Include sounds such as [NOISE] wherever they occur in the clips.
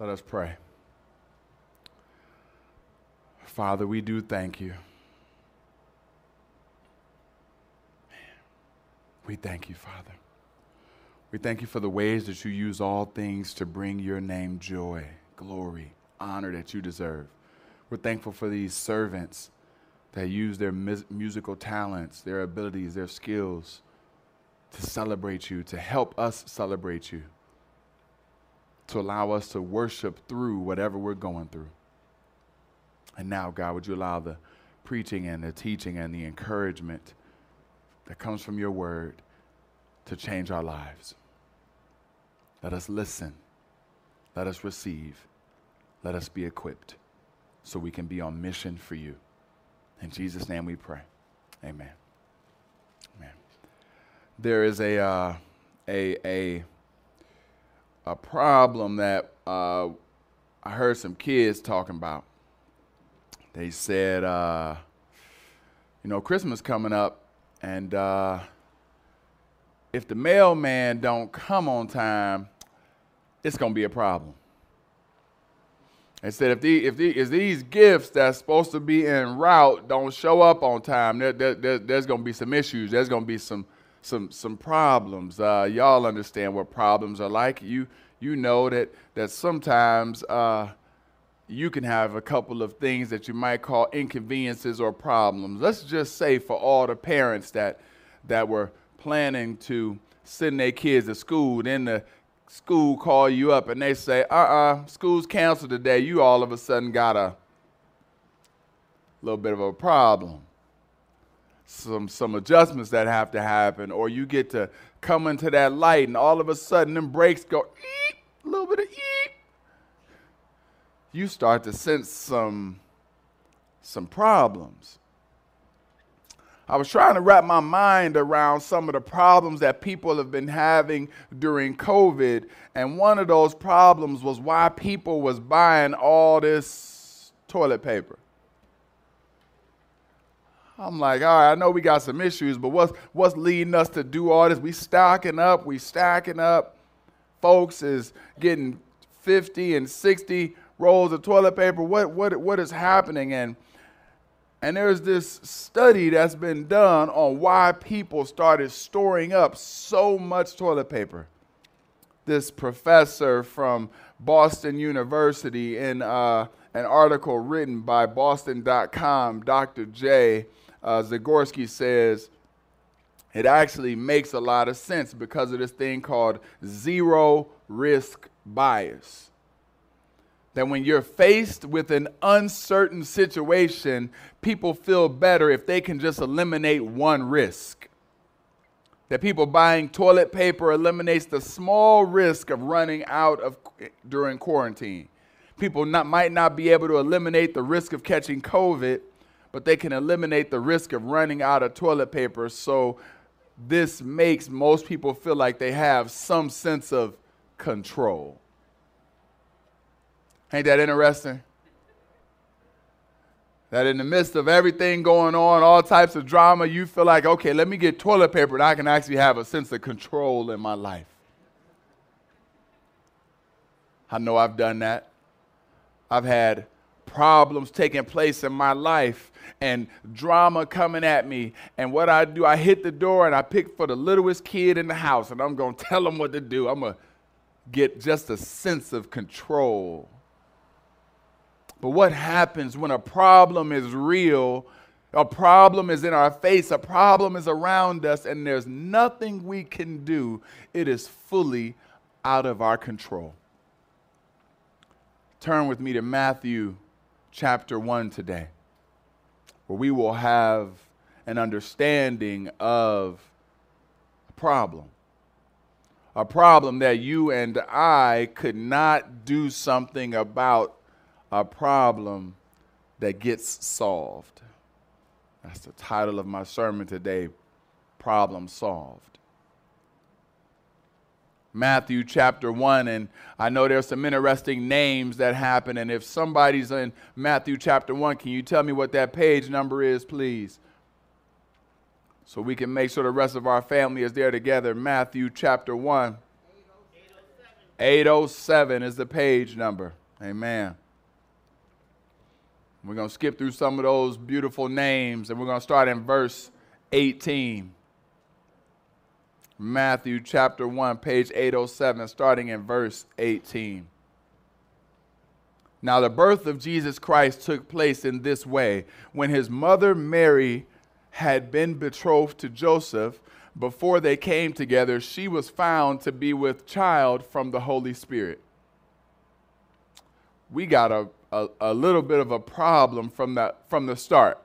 Let us pray. Father, we do thank you. We thank you, Father. We thank you for the ways that you use all things to bring your name joy, glory, honor that you deserve. We're thankful for these servants that use their mus- musical talents, their abilities, their skills to celebrate you, to help us celebrate you, to allow us to worship through whatever we're going through. And now, God, would you allow the preaching and the teaching and the encouragement that comes from your word to change our lives? Let us listen. Let us receive. Let us be equipped so we can be on mission for you. In Jesus' name we pray. Amen. Amen. There is a, uh, a, a, a problem that uh, I heard some kids talking about. They said, uh, you know, Christmas coming up, and uh, if the mailman don't come on time, it's to be a problem. They said if, the, if, the, if these gifts that's supposed to be en route don't show up on time, there, there, there, there's to be some issues. There's to be some, some, some problems. Uh, y'all understand what problems are like. You, you know that, that sometimes uh, you can have a couple of things that you might call inconveniences or problems. Let's just say for all the parents that, that were planning to send their kids to school, then the school call you up and they say, uh uh-uh, uh, school's canceled today, you all of a sudden got a little bit of a problem. Some, some adjustments that have to happen, or you get to come into that light and all of a sudden them brakes go, eep, a little bit of eep. You start to sense some, some problems. I was trying to wrap my mind around some of the problems that people have been having during COVID, and one of those problems was why people was buying all this toilet paper. I'm like, all right, I know we got some issues, but what's what's leading us to do all this? We stocking up, we stacking up. Folks is getting 50 and 60 rolls of toilet paper. What what what is happening? And and there's this study that's been done on why people started storing up so much toilet paper. This professor from Boston University, in uh, an article written by Boston.com, Dr. J. Uh, Zagorsky says, it actually makes a lot of sense because of this thing called zero risk bias that when you're faced with an uncertain situation, people feel better if they can just eliminate one risk. That people buying toilet paper eliminates the small risk of running out of during quarantine. People not, might not be able to eliminate the risk of catching COVID, but they can eliminate the risk of running out of toilet paper. So this makes most people feel like they have some sense of control. Ain't that interesting? That in the midst of everything going on, all types of drama, you feel like, okay, let me get toilet paper and I can actually have a sense of control in my life. I know I've done that. I've had problems taking place in my life and drama coming at me. And what I do, I hit the door and I pick for the littlest kid in the house and I'm going [LAUGHS] to tell them what to do. I'm going to get just a sense of control but what happens when a problem is real? A problem is in our face, a problem is around us, and there's nothing we can do. It is fully out of our control. Turn with me to Matthew chapter 1 today, where we will have an understanding of a problem. A problem that you and I could not do something about a problem that gets solved. That's the title of my sermon today Problem Solved. Matthew chapter 1, and I know there's some interesting names that happen. And if somebody's in Matthew chapter 1, can you tell me what that page number is, please? So we can make sure the rest of our family is there together. Matthew chapter 1. 807 is the page number. Amen. We're going to skip through some of those beautiful names and we're going to start in verse 18. Matthew chapter 1, page 807, starting in verse 18. Now, the birth of Jesus Christ took place in this way. When his mother Mary had been betrothed to Joseph, before they came together, she was found to be with child from the Holy Spirit. We got a, a, a little bit of a problem from the, from the start.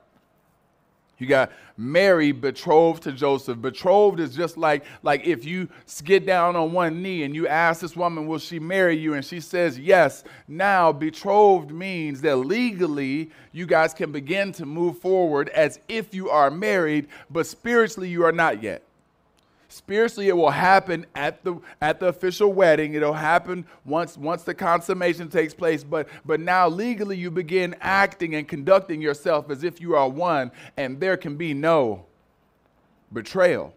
You got Mary betrothed to Joseph. Betrothed is just like, like if you get down on one knee and you ask this woman, Will she marry you? And she says, Yes. Now, betrothed means that legally you guys can begin to move forward as if you are married, but spiritually you are not yet. Spiritually, it will happen at the at the official wedding. It'll happen once once the consummation takes place. But but now legally, you begin acting and conducting yourself as if you are one, and there can be no betrayal.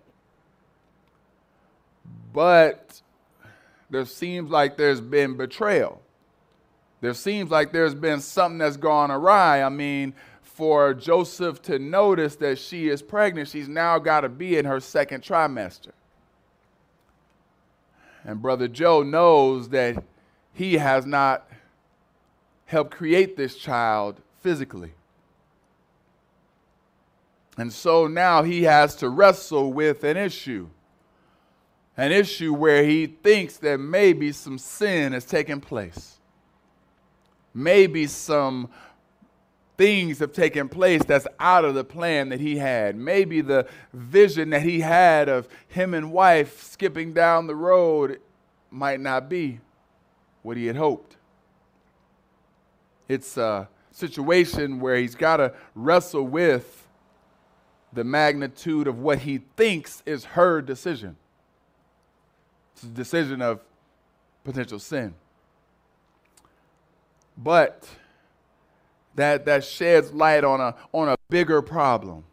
But there seems like there's been betrayal. There seems like there's been something that's gone awry. I mean, for Joseph to notice that she is pregnant, she's now got to be in her second trimester. And Brother Joe knows that he has not helped create this child physically. And so now he has to wrestle with an issue. An issue where he thinks that maybe some sin has taken place. Maybe some things have taken place that's out of the plan that he had. Maybe the vision that he had of him and wife skipping down the road might not be what he had hoped. It's a situation where he's got to wrestle with the magnitude of what he thinks is her decision. It's a decision of potential sin. But that, that sheds light on a, on a bigger problem.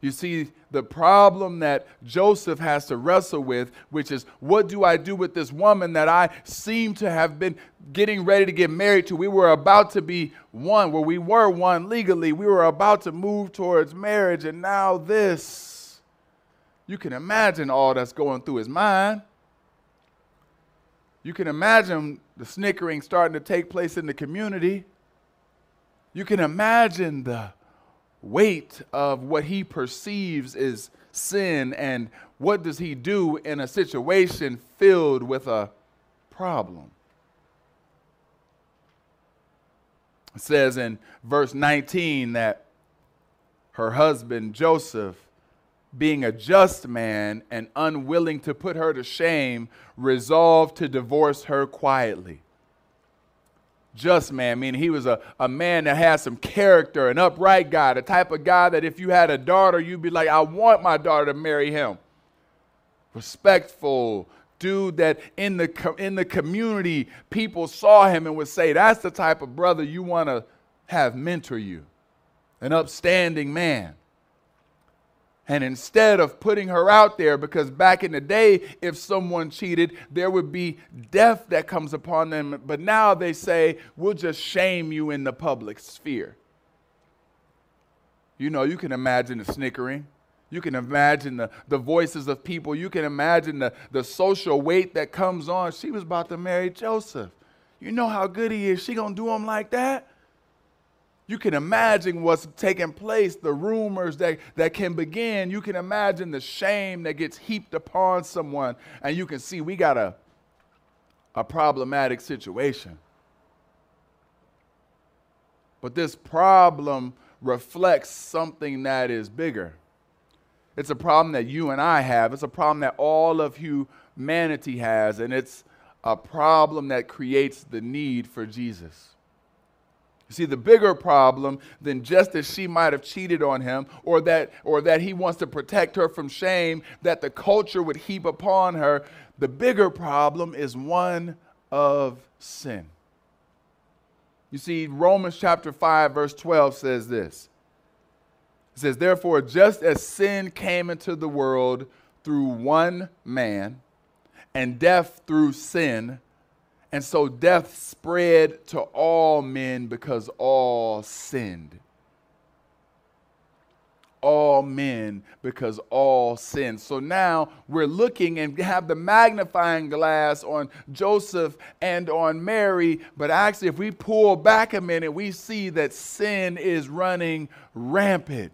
You see, the problem that Joseph has to wrestle with, which is what do I do with this woman that I seem to have been getting ready to get married to? We were about to be one, where we were one legally. We were about to move towards marriage, and now this. You can imagine all that's going through his mind. You can imagine the snickering starting to take place in the community. You can imagine the weight of what he perceives is sin and what does he do in a situation filled with a problem. It says in verse 19 that her husband Joseph, being a just man and unwilling to put her to shame, resolved to divorce her quietly just man, meaning he was a, a man that had some character, an upright guy, the type of guy that if you had a daughter, you'd be like, I want my daughter to marry him. Respectful, dude that in the, in the community, people saw him and would say, That's the type of brother you want to have mentor you, an upstanding man. And instead of putting her out there, because back in the day, if someone cheated, there would be death that comes upon them. But now they say, we'll just shame you in the public sphere. You know, you can imagine the snickering. You can imagine the, the voices of people. You can imagine the, the social weight that comes on. She was about to marry Joseph. You know how good he is. She gonna do him like that? You can imagine what's taking place, the rumors that, that can begin. You can imagine the shame that gets heaped upon someone. And you can see we got a, a problematic situation. But this problem reflects something that is bigger. It's a problem that you and I have. It's a problem that all of humanity has. And it's a problem that creates the need for Jesus. You see, the bigger problem than just that she might have cheated on him or that, or that he wants to protect her from shame that the culture would heap upon her, the bigger problem is one of sin. You see, Romans chapter 5, verse 12 says this. It says, Therefore, just as sin came into the world through one man, and death through sin. And so death spread to all men because all sinned all men because all sinned. So now we're looking and have the magnifying glass on Joseph and on Mary, but actually, if we pull back a minute, we see that sin is running rampant.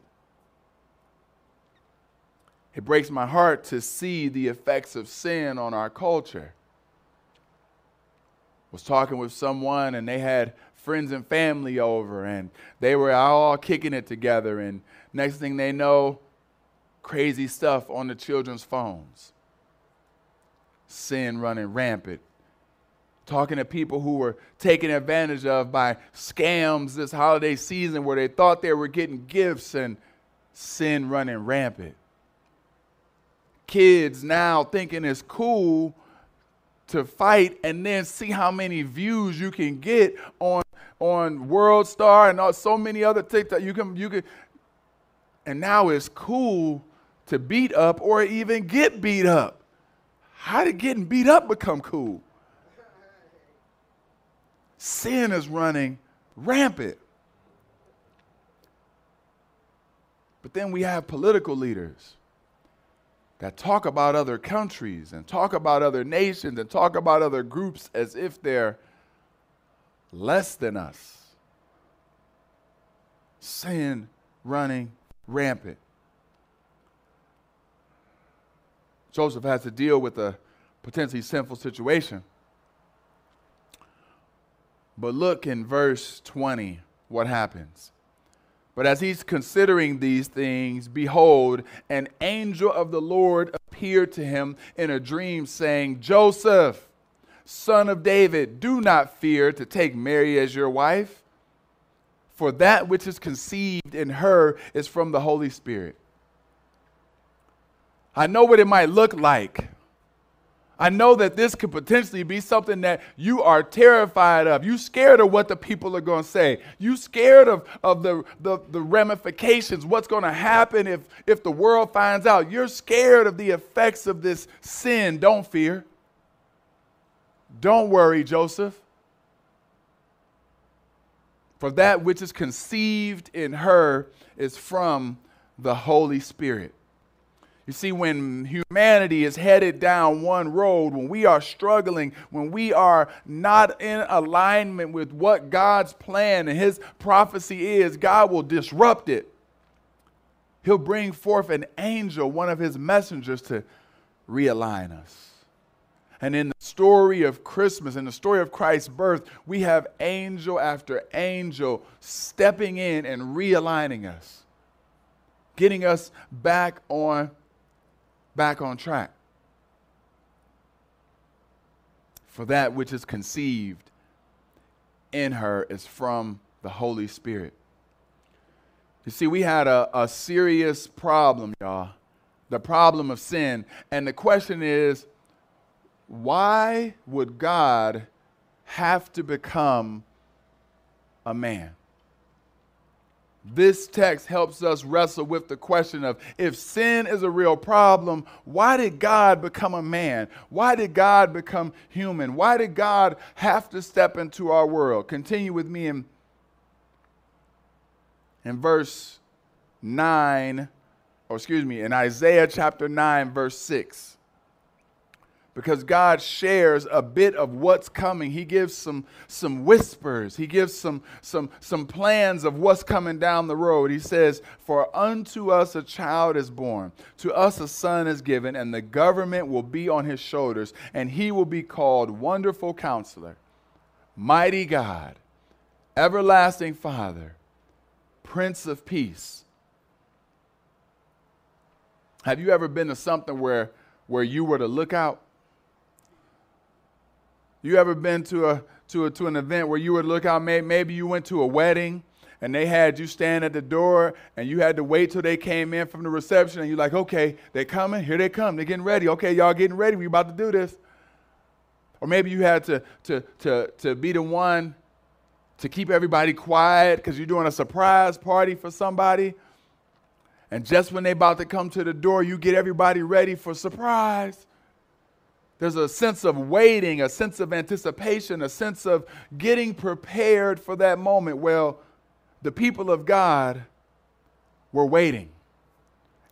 It breaks my heart to see the effects of sin on our culture. Was talking with someone and they had friends and family over and they were all kicking it together and Next thing they know, crazy stuff on the children's phones. Sin running rampant. Talking to people who were taken advantage of by scams this holiday season where they thought they were getting gifts and sin running rampant. Kids now thinking it's cool to fight and then see how many views you can get on on World Star and all, so many other TikTok. You can you can and now it's cool to beat up or even get beat up. How did getting beat up become cool? Sin is running rampant. But then we have political leaders that talk about other countries and talk about other nations and talk about other groups as if they're less than us. Sin running rampant. Joseph has to deal with a potentially sinful situation. But look in verse 20 what happens. But as he's considering these things, behold, an angel of the Lord appeared to him in a dream, saying, Joseph, son of David, do not fear to take Mary as your wife for that which is conceived in her is from the Holy Spirit. I know what it might look like. I know that this could potentially be something that you are terrified of. You scared of what the people are going to say. You scared of, of the, the, the ramifications, what's going to happen if, if the world finds out. You're scared of the effects of this sin. Don't fear. Don't worry, Joseph. For that which is conceived in her is from the Holy Spirit. You see, when humanity is headed down one road, when we are struggling, when we are not in alignment with what God's plan and His prophecy is, God will disrupt it. He'll bring forth an angel, one of His messengers, to realign us. And in the story of Christmas, in the story of Christ's birth, we have angel after angel stepping in and realigning us, getting us back on, back on track. For that which is conceived in her is from the Holy Spirit. You see, we had a, a serious problem, y'all. The problem of sin. And the question is, why would God have to become a man? This text helps us wrestle with the question of if sin is a real problem, why did God become a man? Why did God become human? Why did God have to step into our world? Continue with me in, in verse 9, or excuse me, in Isaiah chapter 9, verse 6 because God shares a bit of what's coming. He gives some, some whispers, He gives some, some, some plans of what's coming down the road. He says, For unto us a child is born, to us a son is given, and the government will be on his shoulders, and he will be called Wonderful Counselor, Mighty God, Everlasting Father, Prince of Peace. Have you ever been to something where, where you were to look out you ever been to a to a, to an event where you would look out? Maybe, maybe you went to a wedding and they had you stand at the door and you had to wait till they came in from the reception and you're like, okay, they're coming, here they come, they're getting ready. Okay, y'all getting ready, we about to do this. Or maybe you had to to to to be the one to keep everybody quiet because you're doing a surprise party for somebody. And just when they about to come to the door, you get everybody ready for surprise. There's a sense of waiting, a sense of anticipation, a sense of getting prepared for that moment. Well, the people of God were waiting,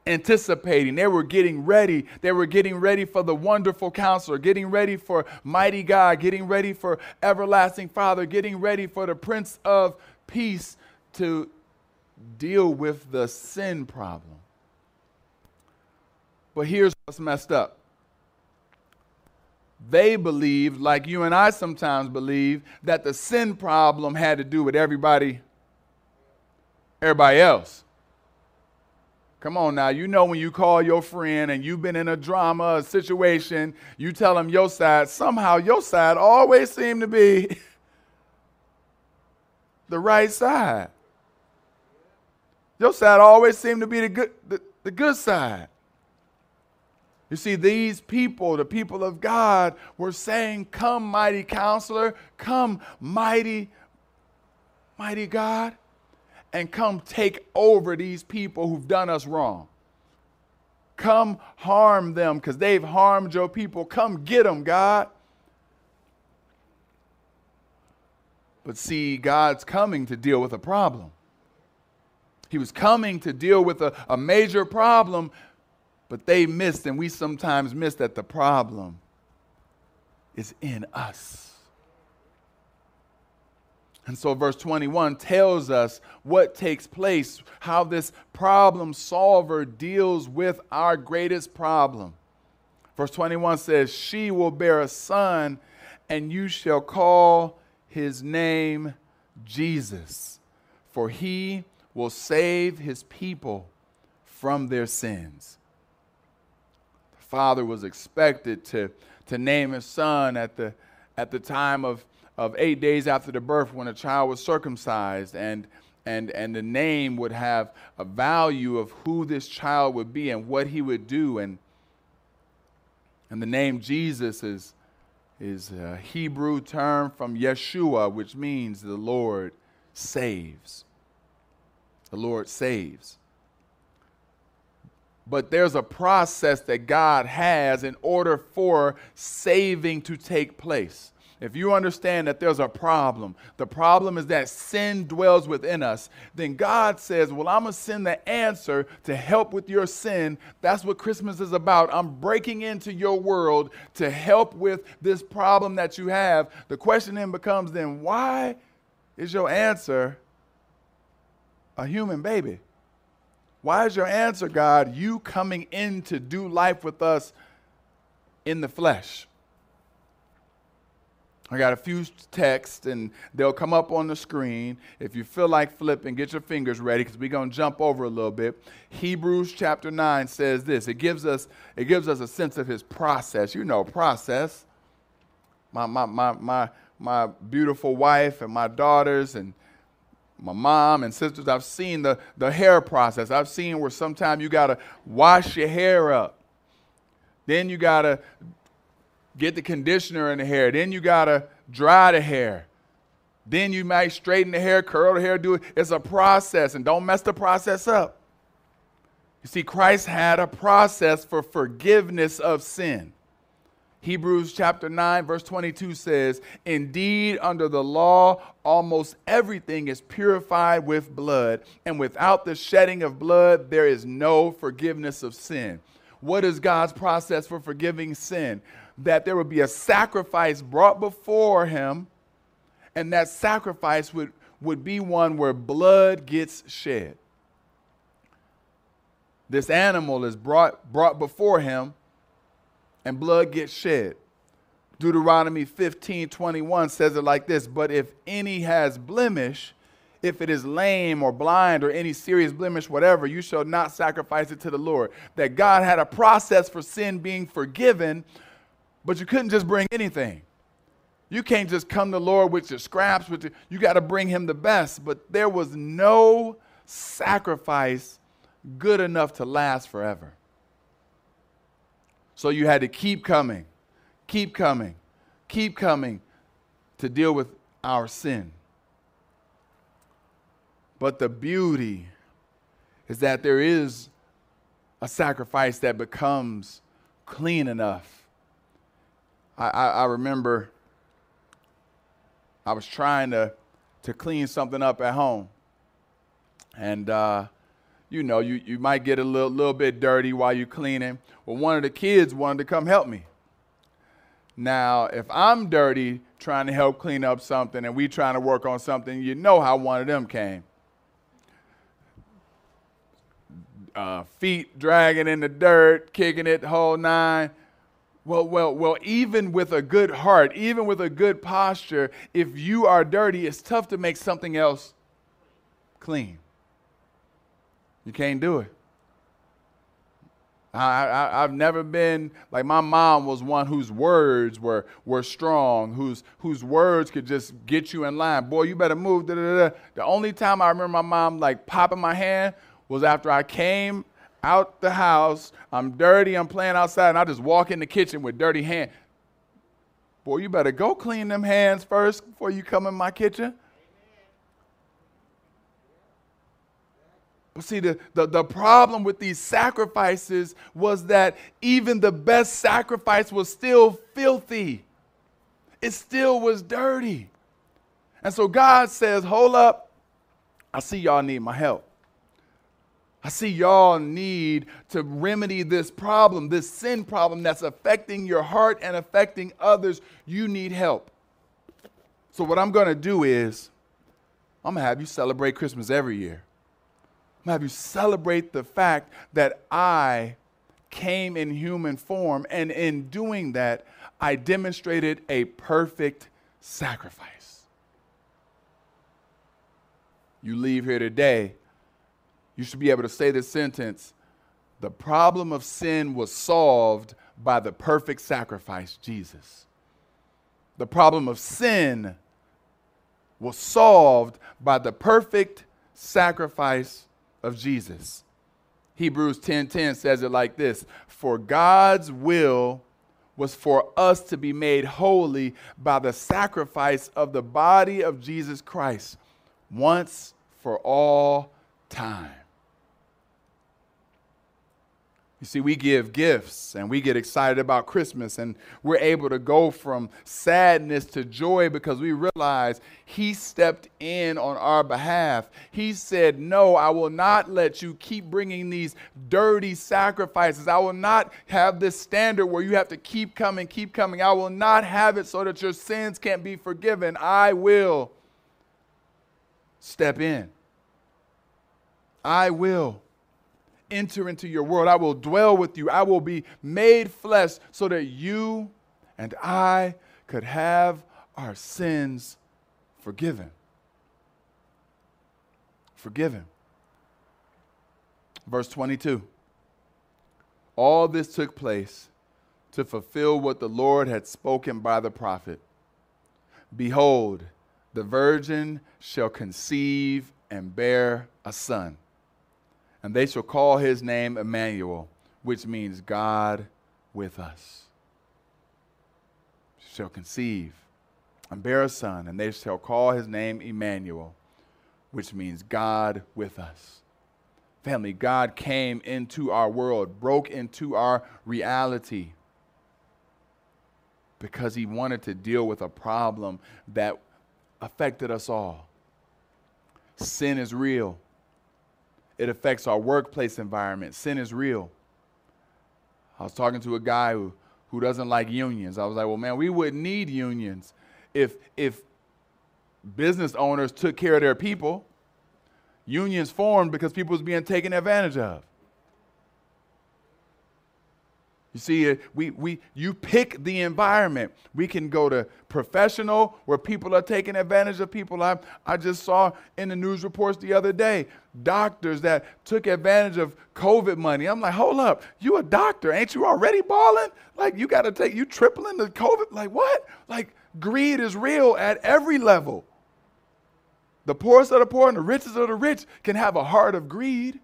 anticipating. They were getting ready. They were getting ready for the wonderful counselor, getting ready for mighty God, getting ready for everlasting Father, getting ready for the Prince of Peace to deal with the sin problem. But here's what's messed up. They believed, like you and I sometimes believe, that the sin problem had to do with everybody, everybody else. Come on now, you know when you call your friend and you've been in a drama, a situation, you tell them your side, somehow your side always seem to be [LAUGHS] the right side. Your side always seem to be the good, the, the good side. You see, these people, the people of God, were saying, Come, mighty counselor, come, mighty, mighty God, and come take over these people who've done us wrong. Come harm them because they've harmed your people. Come get them, God. But see, God's coming to deal with a problem. He was coming to deal with a, a major problem, but they missed, and we sometimes miss that the problem is in us. And so, verse 21 tells us what takes place, how this problem solver deals with our greatest problem. Verse 21 says, She will bear a son, and you shall call his name Jesus, for he will save his people from their sins. The father was expected to, to name his son at the, at the time of, of eight days after the birth when a child was circumcised, and, and, and the name would have a value of who this child would be and what he would do. And, and the name Jesus is is a Hebrew term from Yeshua, which means the Lord saves. The Lord saves. But there's a process that God has in order for saving to take place if you understand that there's a problem, the problem is that sin dwells within us, then God says, Well, I'm going to send the answer to help with your sin. That's what Christmas is about. I'm breaking into your world to help with this problem that you have. The question then becomes, then why is your answer a human baby? Why is your answer, God, you coming in to do life with us in the flesh? I got a few texts and they'll come up on the screen. If you feel like flipping, get your fingers ready because we're going to jump over a little bit. Hebrews chapter 9 says this. It gives us it gives us a sense of his process. You know, process. My my my my my beautiful wife and my daughters and my mom and sisters, I've seen the, the hair process. I've seen where sometimes you got to wash your hair up. Then you got to get the conditioner in the hair. Then you got to dry the hair. Then you might straighten the hair, curl the hair, do it. It's a process, and don't mess the process up. You see, Christ had a process for forgiveness of sin. Hebrews chapter 9, verse 22 says, Indeed, under the law, almost everything is purified with blood, and without the shedding of blood, there is no forgiveness of sin. What is God's process for forgiving sin? that there would be a sacrifice brought before him, and that sacrifice would, would be one where blood gets shed. This animal is brought, brought before him, and blood gets shed. Deuteronomy 15 21 says it like this But if any has blemish, if it is lame or blind or any serious blemish, whatever, you shall not sacrifice it to the Lord. That God had a process for sin being forgiven but you couldn't just bring anything. You can't just come to the Lord with your scraps. With your, you got to bring Him the best. But there was no sacrifice good enough to last forever. So you had to keep coming, keep coming, keep coming to deal with our sin. But the beauty is that there is a sacrifice that becomes clean enough I, I, I remember I was trying to, to clean something up at home. And, uh, you know, you, you might get a little, little bit dirty while you're cleaning. Well, one of the kids wanted to come help me. Now, if I'm dirty trying to help clean up something and we trying to work on something, you know how one of them came. Uh, feet dragging in the dirt, kicking it whole nine. Well, well, well, even with a good heart, even with a good posture, if you are dirty, it's tough to make something else clean. You can't do it. I, have never been like my mom was one whose words were, were strong, whose, whose words could just get you in line. Boy, you better move. Da, da, da. The only time I remember my mom like popping my hand was after I came out the house. I'm dirty. I'm playing outside, and I just walk in the kitchen with dirty hands. Boy, you better go clean them hands first before you come in my kitchen. But see, the, the, the problem with these sacrifices was that even the best sacrifice was still filthy. It still was dirty. And so God says, Hold up, I see y'all need my help. I see y'all need to remedy this problem, this sin problem that's affecting your heart and affecting others. You need help. So, what I'm going to do is, I'm going to have you celebrate Christmas every year. I'm going to have you celebrate the fact that I came in human form, and in doing that, I demonstrated a perfect sacrifice. You leave here today you should be able to say this sentence The problem of sin was solved by the perfect sacrifice, Jesus. The problem of sin was solved by the perfect sacrifice of Jesus. Hebrews 10:10 10, 10 says it like this, "For God's will was for us to be made holy by the sacrifice of the body of Jesus Christ once for all time." You see, we give gifts and we get excited about Christmas, and we're able to go from sadness to joy because we realize He stepped in on our behalf. He said, No, I will not let you keep bringing these dirty sacrifices. I will not have this standard where you have to keep coming, keep coming. I will not have it so that your sins can't be forgiven. I will step in. I will enter into your world. I will dwell with you. I will be made flesh so that you and I could have our sins forgiven. Forgiven. Verse 22. All this took place to fulfill what the Lord had spoken by the prophet. Behold, the virgin shall conceive and bear a son and they shall call his name Emmanuel, which means God with us. Shall conceive and bear a son, and they shall call his name Emmanuel, which means God with us. Family, God came into our world, broke into our reality because he wanted to deal with a problem that affected us all. Sin is real. It affects our workplace environment. Sin is real. I was talking to a guy who, who doesn't like unions. I was like, well, man, we wouldn't need unions if, if business owners took care of their people. Unions formed because people was being taken advantage of. You see, we, we, you pick the environment. We can go to professional where people are taking advantage of people. I, I just saw in the news reports the other day doctors that took advantage of COVID money. I'm like, hold up, you a doctor, ain't you already balling? Like you got to take you tripling the COVID. Like what? Like greed is real at every level. The poorest of the poor and the richest of the rich can have a heart of greed.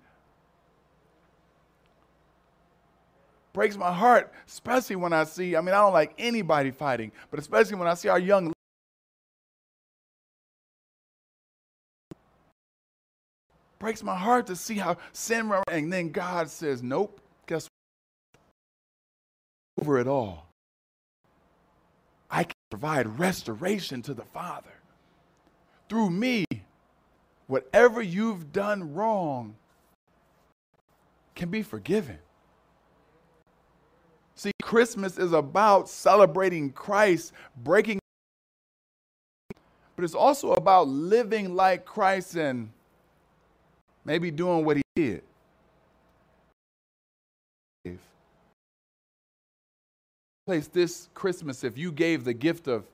Breaks my heart, especially when I see, I mean, I don't like anybody fighting, but especially when I see our young breaks my heart to see how sin and then God says, Nope, guess what? over it all. I can provide restoration to the Father. Through me, whatever you've done wrong can be forgiven. See, Christmas is about celebrating Christ, breaking, but it's also about living like Christ and maybe doing what he did. Place this Christmas if you gave the gift of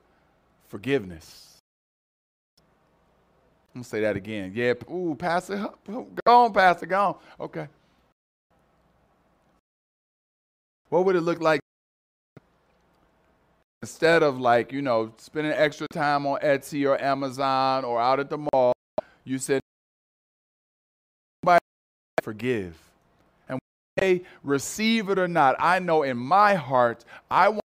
forgiveness. I'm gonna say that again. Yeah, ooh, Pastor, [LAUGHS] go on, Pastor, go on. Okay. What would it look like instead of like, you know, spending extra time on Etsy or Amazon or out at the mall, you said, forgive. And they receive it or not, I know in my heart, I want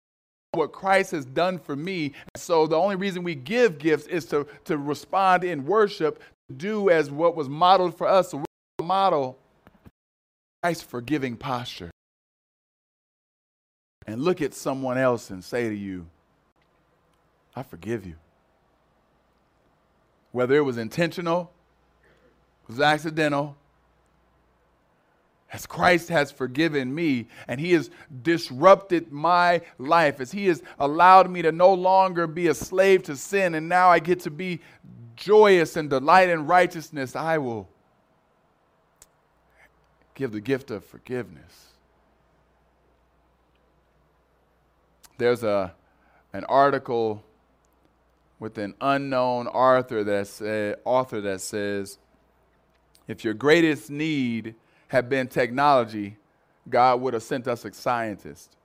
what Christ has done for me. So the only reason we give gifts is to, to respond in worship, to do as what was modeled for us. So model Christ's forgiving posture. And look at someone else and say to you, I forgive you. Whether it was intentional, it was accidental, as Christ has forgiven me and He has disrupted my life, as He has allowed me to no longer be a slave to sin, and now I get to be joyous and delight in righteousness, I will give the gift of forgiveness. There's a, an article with an unknown author that, say, author that says, if your greatest need had been technology, God would have sent us a scientist.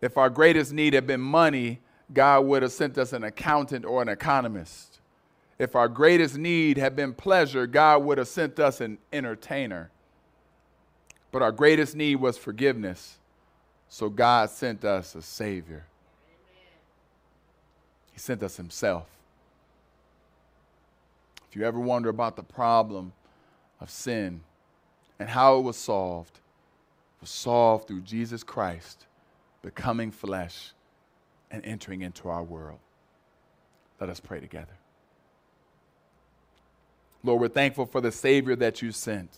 If our greatest need had been money, God would have sent us an accountant or an economist. If our greatest need had been pleasure, God would have sent us an entertainer. But our greatest need was forgiveness, so God sent us a Savior. He sent us Himself. If you ever wonder about the problem of sin, and how it was solved was solved through Jesus Christ becoming flesh and entering into our world. Let us pray together. Lord, we're thankful for the Savior that you sent.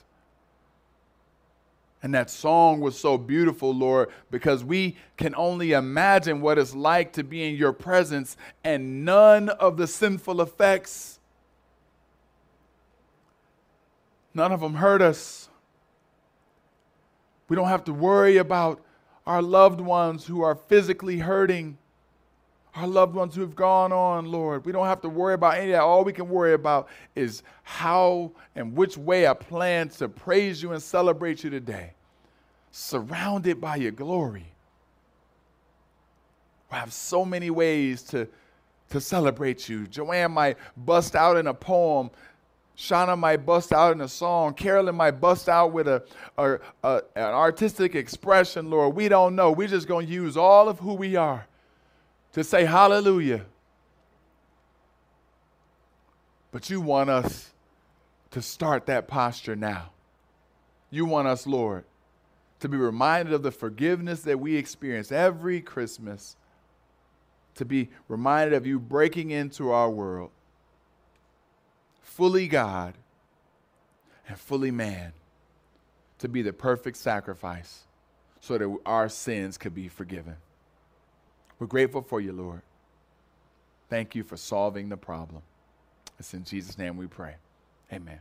And that song was so beautiful, Lord, because we can only imagine what it's like to be in your presence and none of the sinful effects, none of them hurt us. We don't have to worry about our loved ones who are physically hurting, our loved ones who have gone on, Lord. We don't have to worry about any of that. All we can worry about is how and which way I plan to praise you and celebrate you today, surrounded by your glory. We have so many ways to, to celebrate you. Joanne might bust out in a poem Shauna might bust out in a song. Carolyn might bust out with a, a, a, an artistic expression, Lord. We don't know. We're just going to use all of who we are to say hallelujah. But you want us to start that posture now. You want us, Lord, to be reminded of the forgiveness that we experience every Christmas, to be reminded of you breaking into our world fully God and fully man to be the perfect sacrifice so that our sins could be forgiven. We're grateful for you, Lord. Thank you for solving the problem. It's in Jesus' name we pray. Amen.